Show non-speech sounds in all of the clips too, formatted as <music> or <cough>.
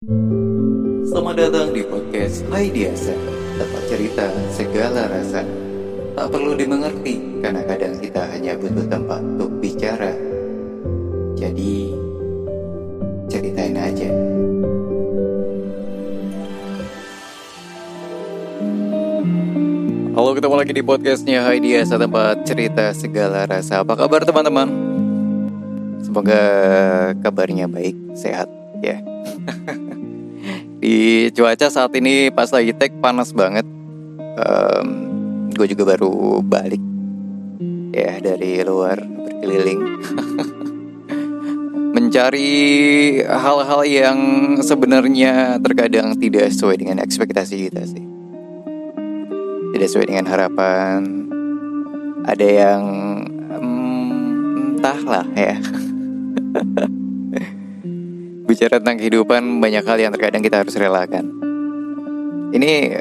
Selamat datang di podcast Hai Diasa Tempat cerita segala rasa. Tak perlu dimengerti Karena kadang kita hanya butuh tempat untuk bicara. Jadi Ceritain aja. Halo ketemu lagi di podcastnya Hai Diasa Tempat cerita segala rasa. Apa kabar teman-teman? Semoga kabarnya baik, sehat ya Di cuaca saat ini pas lagi tag panas banget. Um, Gue juga baru balik. Ya dari luar berkeliling. <laughs> Mencari hal-hal yang sebenarnya terkadang tidak sesuai dengan ekspektasi kita sih. Tidak sesuai dengan harapan. Ada yang um, entahlah ya <laughs> Bicara tentang kehidupan banyak hal yang terkadang kita harus relakan. Ini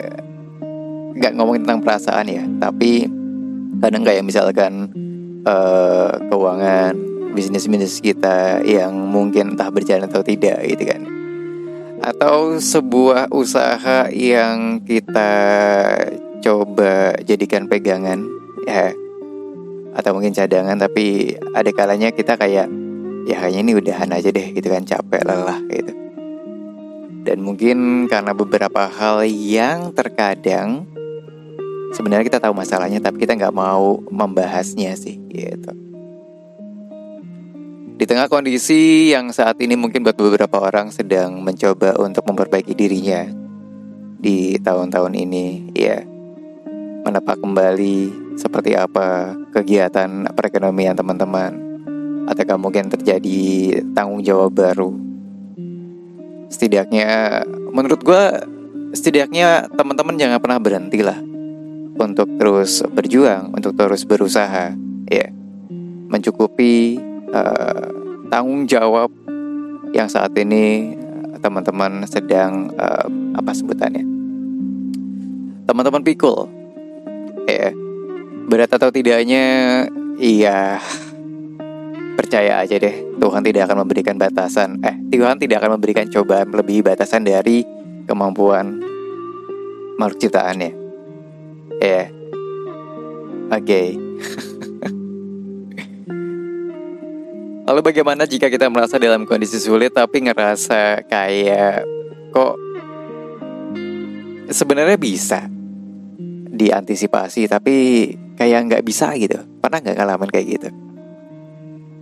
nggak ngomongin tentang perasaan ya, tapi kadang kayak misalkan uh, keuangan bisnis-bisnis kita yang mungkin entah berjalan atau tidak gitu kan. Atau sebuah usaha yang kita coba jadikan pegangan ya atau mungkin cadangan tapi ada kalanya kita kayak ya kayaknya ini udahan aja deh gitu kan capek lelah gitu. Dan mungkin karena beberapa hal yang terkadang sebenarnya kita tahu masalahnya tapi kita nggak mau membahasnya sih gitu. Di tengah kondisi yang saat ini mungkin buat beberapa orang sedang mencoba untuk memperbaiki dirinya di tahun-tahun ini ya menepak kembali seperti apa kegiatan perekonomian teman-teman ataukah mungkin terjadi tanggung jawab baru? Setidaknya menurut gue setidaknya teman-teman jangan pernah berhenti lah. Untuk terus berjuang untuk terus berusaha ya. Mencukupi uh, tanggung jawab yang saat ini teman-teman sedang uh, apa sebutannya? Teman-teman pikul ya. Berat atau tidaknya iya percaya aja deh Tuhan tidak akan memberikan batasan eh Tuhan tidak akan memberikan cobaan lebih batasan dari kemampuan makhluk ciptaannya ya yeah. oke okay. <laughs> lalu bagaimana jika kita merasa dalam kondisi sulit tapi ngerasa kayak kok sebenarnya bisa diantisipasi tapi kayak nggak bisa gitu pernah nggak ngalamin kayak gitu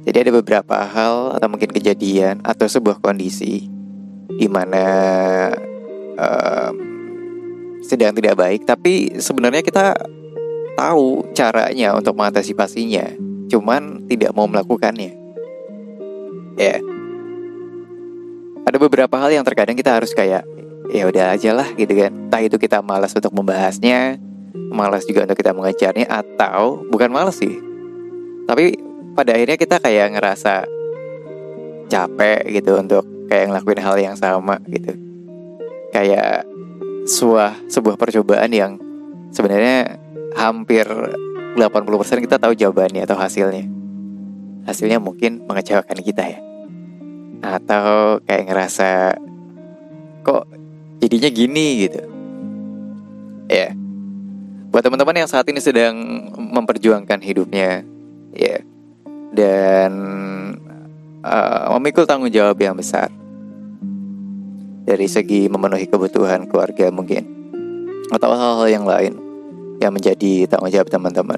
jadi ada beberapa hal atau mungkin kejadian atau sebuah kondisi di mana um, sedang tidak baik, tapi sebenarnya kita tahu caranya untuk mengantisipasinya, cuman tidak mau melakukannya. Ya, yeah. ada beberapa hal yang terkadang kita harus kayak ya udah aja lah gitu kan. Entah itu kita malas untuk membahasnya, malas juga untuk kita mengejarnya, atau bukan malas sih, tapi pada akhirnya kita kayak ngerasa capek gitu untuk kayak ngelakuin hal yang sama gitu. Kayak sebuah sebuah percobaan yang sebenarnya hampir 80% kita tahu jawabannya atau hasilnya. Hasilnya mungkin mengecewakan kita ya. Atau kayak ngerasa kok jadinya gini? gitu. Ya. Buat teman-teman yang saat ini sedang memperjuangkan hidupnya ya dan uh, memikul tanggung jawab yang besar dari segi memenuhi kebutuhan keluarga mungkin atau hal-hal yang lain yang menjadi tanggung jawab teman-teman.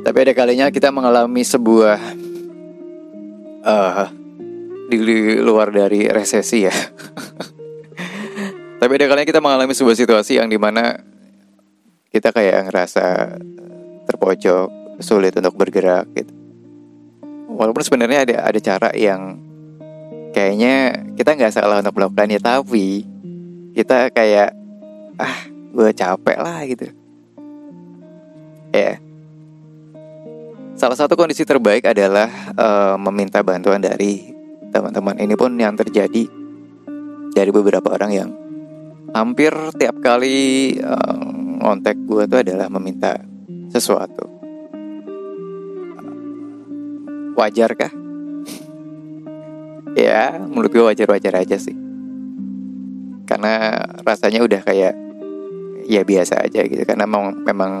Tapi ada kalinya kita mengalami sebuah uh, di luar dari resesi ya. <laughs> Tapi ada kalinya kita mengalami sebuah situasi yang di mana kita kayak ngerasa terpojok, sulit untuk bergerak gitu. Walaupun sebenarnya ada ada cara yang kayaknya kita nggak salah untuk melakukannya tapi kita kayak ah gue capek lah gitu. Ya. Yeah. Salah satu kondisi terbaik adalah uh, meminta bantuan dari teman-teman. Ini pun yang terjadi dari beberapa orang yang hampir tiap kali uh, ngontek gue tuh adalah meminta sesuatu. Wajar kah? ya menurut gue wajar-wajar aja sih. Karena rasanya udah kayak ya biasa aja gitu. Karena memang, memang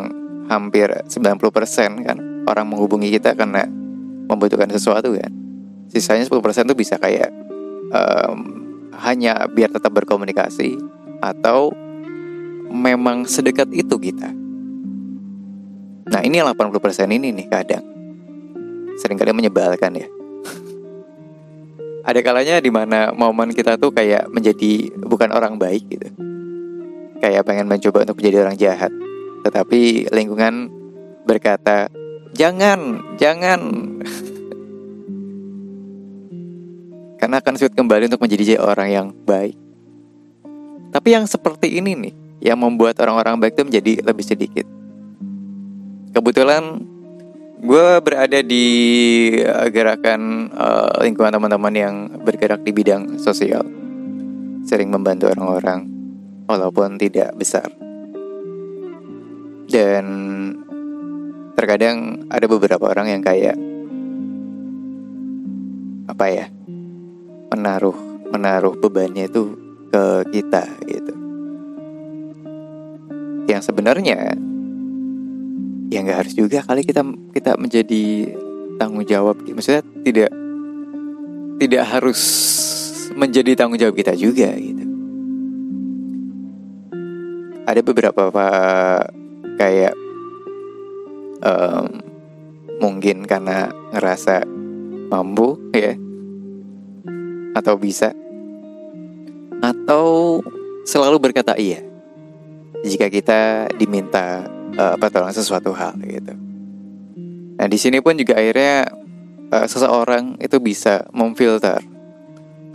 hampir 90% kan orang menghubungi kita karena membutuhkan sesuatu kan. Sisanya 10% tuh bisa kayak um, hanya biar tetap berkomunikasi atau memang sedekat itu kita. Nah ini 80% ini nih kadang sering kali menyebalkan ya ada kalanya di mana momen kita tuh kayak menjadi bukan orang baik gitu. Kayak pengen mencoba untuk menjadi orang jahat. Tetapi lingkungan berkata, "Jangan, jangan." <laughs> Karena akan sulit kembali untuk menjadi orang yang baik. Tapi yang seperti ini nih, yang membuat orang-orang baik itu menjadi lebih sedikit. Kebetulan gue berada di uh, gerakan uh, lingkungan teman-teman yang bergerak di bidang sosial. Sering membantu orang-orang walaupun tidak besar. Dan terkadang ada beberapa orang yang kayak apa ya menaruh menaruh bebannya itu ke kita gitu. Yang sebenarnya ya nggak harus juga kali kita kita menjadi tanggung jawab. Maksudnya tidak tidak harus menjadi tanggung jawab kita juga gitu. Ada beberapa apa kayak um, mungkin karena ngerasa mampu ya atau bisa atau selalu berkata iya. Jika kita diminta uh, pertolongan sesuatu hal gitu. Nah di sini pun juga akhirnya uh, seseorang itu bisa memfilter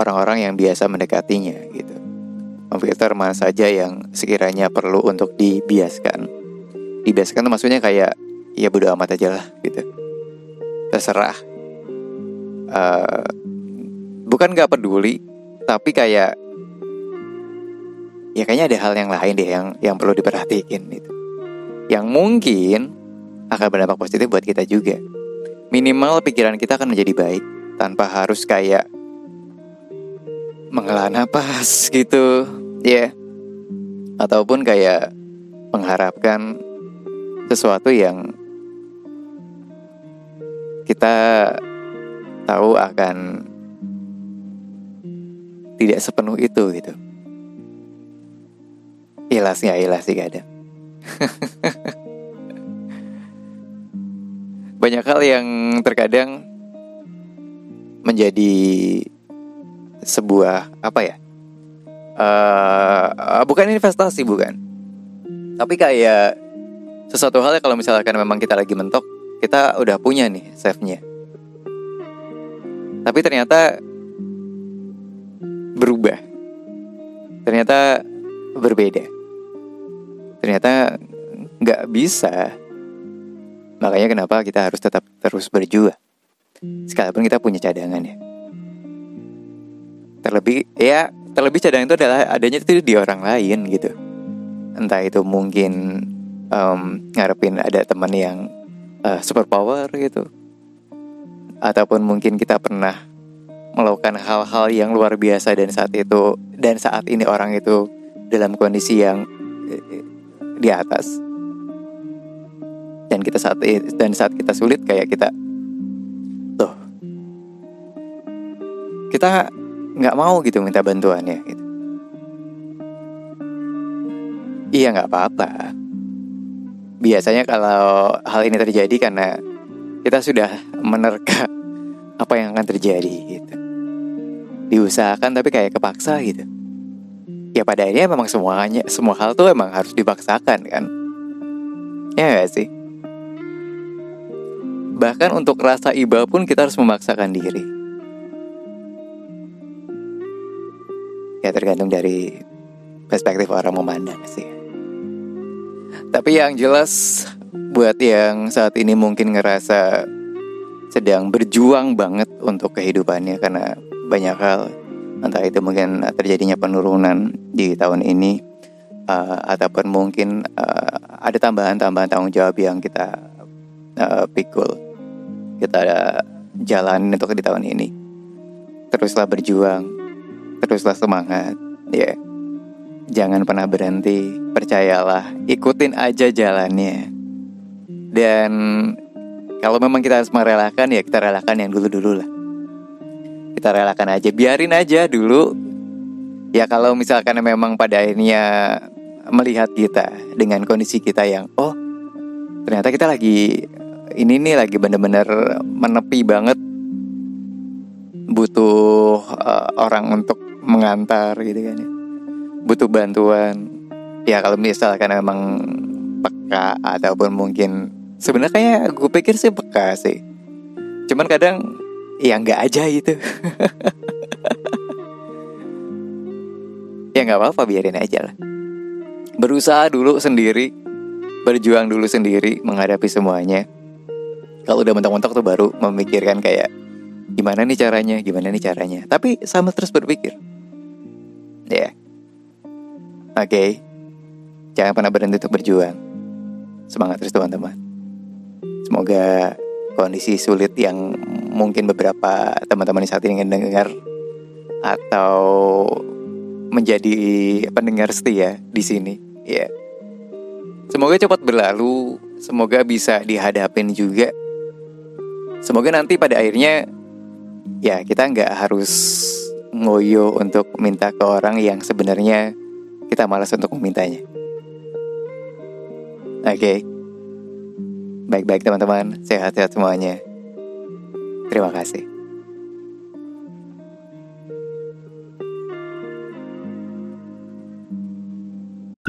orang-orang yang biasa mendekatinya gitu. Memfilter mana saja yang sekiranya perlu untuk dibiaskan. Dibiaskan itu maksudnya kayak ya bodo amat aja lah gitu. Terserah. Uh, bukan gak peduli, tapi kayak ya kayaknya ada hal yang lain deh yang yang perlu diperhatikan gitu yang mungkin akan berdampak positif buat kita juga. Minimal pikiran kita akan menjadi baik tanpa harus kayak menghela nafas <laughs> gitu, ya. Yeah. Ataupun kayak mengharapkan sesuatu yang kita tahu akan tidak sepenuh itu gitu. Ilas nggak ilas sih kadang. <laughs> Banyak hal yang terkadang menjadi sebuah apa ya? Uh, bukan investasi bukan, tapi kayak sesuatu hal kalau misalkan memang kita lagi mentok, kita udah punya nih save-nya. Tapi ternyata berubah. Ternyata berbeda ternyata nggak bisa. Makanya kenapa kita harus tetap terus berjuang? Sekalipun kita punya cadangan ya. Terlebih ya terlebih cadangan itu adalah adanya itu di orang lain gitu. Entah itu mungkin um, ngarepin ada teman yang uh, super power gitu. Ataupun mungkin kita pernah melakukan hal-hal yang luar biasa dan saat itu dan saat ini orang itu dalam kondisi yang di atas. Dan kita saat dan saat kita sulit kayak kita tuh kita nggak mau gitu minta bantuannya gitu. Iya nggak apa-apa. Biasanya kalau hal ini terjadi karena kita sudah menerka <laughs> apa yang akan terjadi gitu. Diusahakan tapi kayak kepaksa gitu ya pada akhirnya memang semuanya semua hal tuh emang harus dipaksakan kan? Ya gak sih? Bahkan untuk rasa iba pun kita harus memaksakan diri. Ya tergantung dari perspektif orang memandang sih. Tapi yang jelas buat yang saat ini mungkin ngerasa sedang berjuang banget untuk kehidupannya karena banyak hal entah itu mungkin terjadinya penurunan di tahun ini uh, ataupun mungkin uh, ada tambahan-tambahan tanggung jawab yang kita uh, pikul kita jalan untuk di tahun ini teruslah berjuang, teruslah semangat, ya. Jangan pernah berhenti, percayalah, ikutin aja jalannya. Dan kalau memang kita harus merelakan ya kita relakan yang dulu-dulu lah. Kita relakan aja, biarin aja dulu. Ya kalau misalkan memang pada akhirnya melihat kita dengan kondisi kita yang oh ternyata kita lagi ini nih lagi bener-bener menepi banget. Butuh uh, orang untuk mengantar gitu kan ya. Butuh bantuan. Ya kalau misalkan memang peka ataupun mungkin sebenarnya gue pikir sih peka sih. Cuman kadang ya nggak aja gitu ya nggak apa-apa biarin aja lah berusaha dulu sendiri, berjuang dulu sendiri menghadapi semuanya. Kalau udah mentok-mentok tuh baru memikirkan kayak gimana nih caranya, gimana nih caranya. Tapi sama terus berpikir. Ya. Yeah. Oke. Okay. Jangan pernah berhenti untuk berjuang. Semangat terus teman-teman. Semoga kondisi sulit yang mungkin beberapa teman-teman saat ini ingin dengar atau menjadi pendengar setia di sini. Ya. Semoga cepat berlalu, semoga bisa dihadapin juga. Semoga nanti pada akhirnya ya kita nggak harus ngoyo untuk minta ke orang yang sebenarnya kita malas untuk memintanya. Oke. Okay. Baik-baik teman-teman, sehat-sehat semuanya. Terima kasih.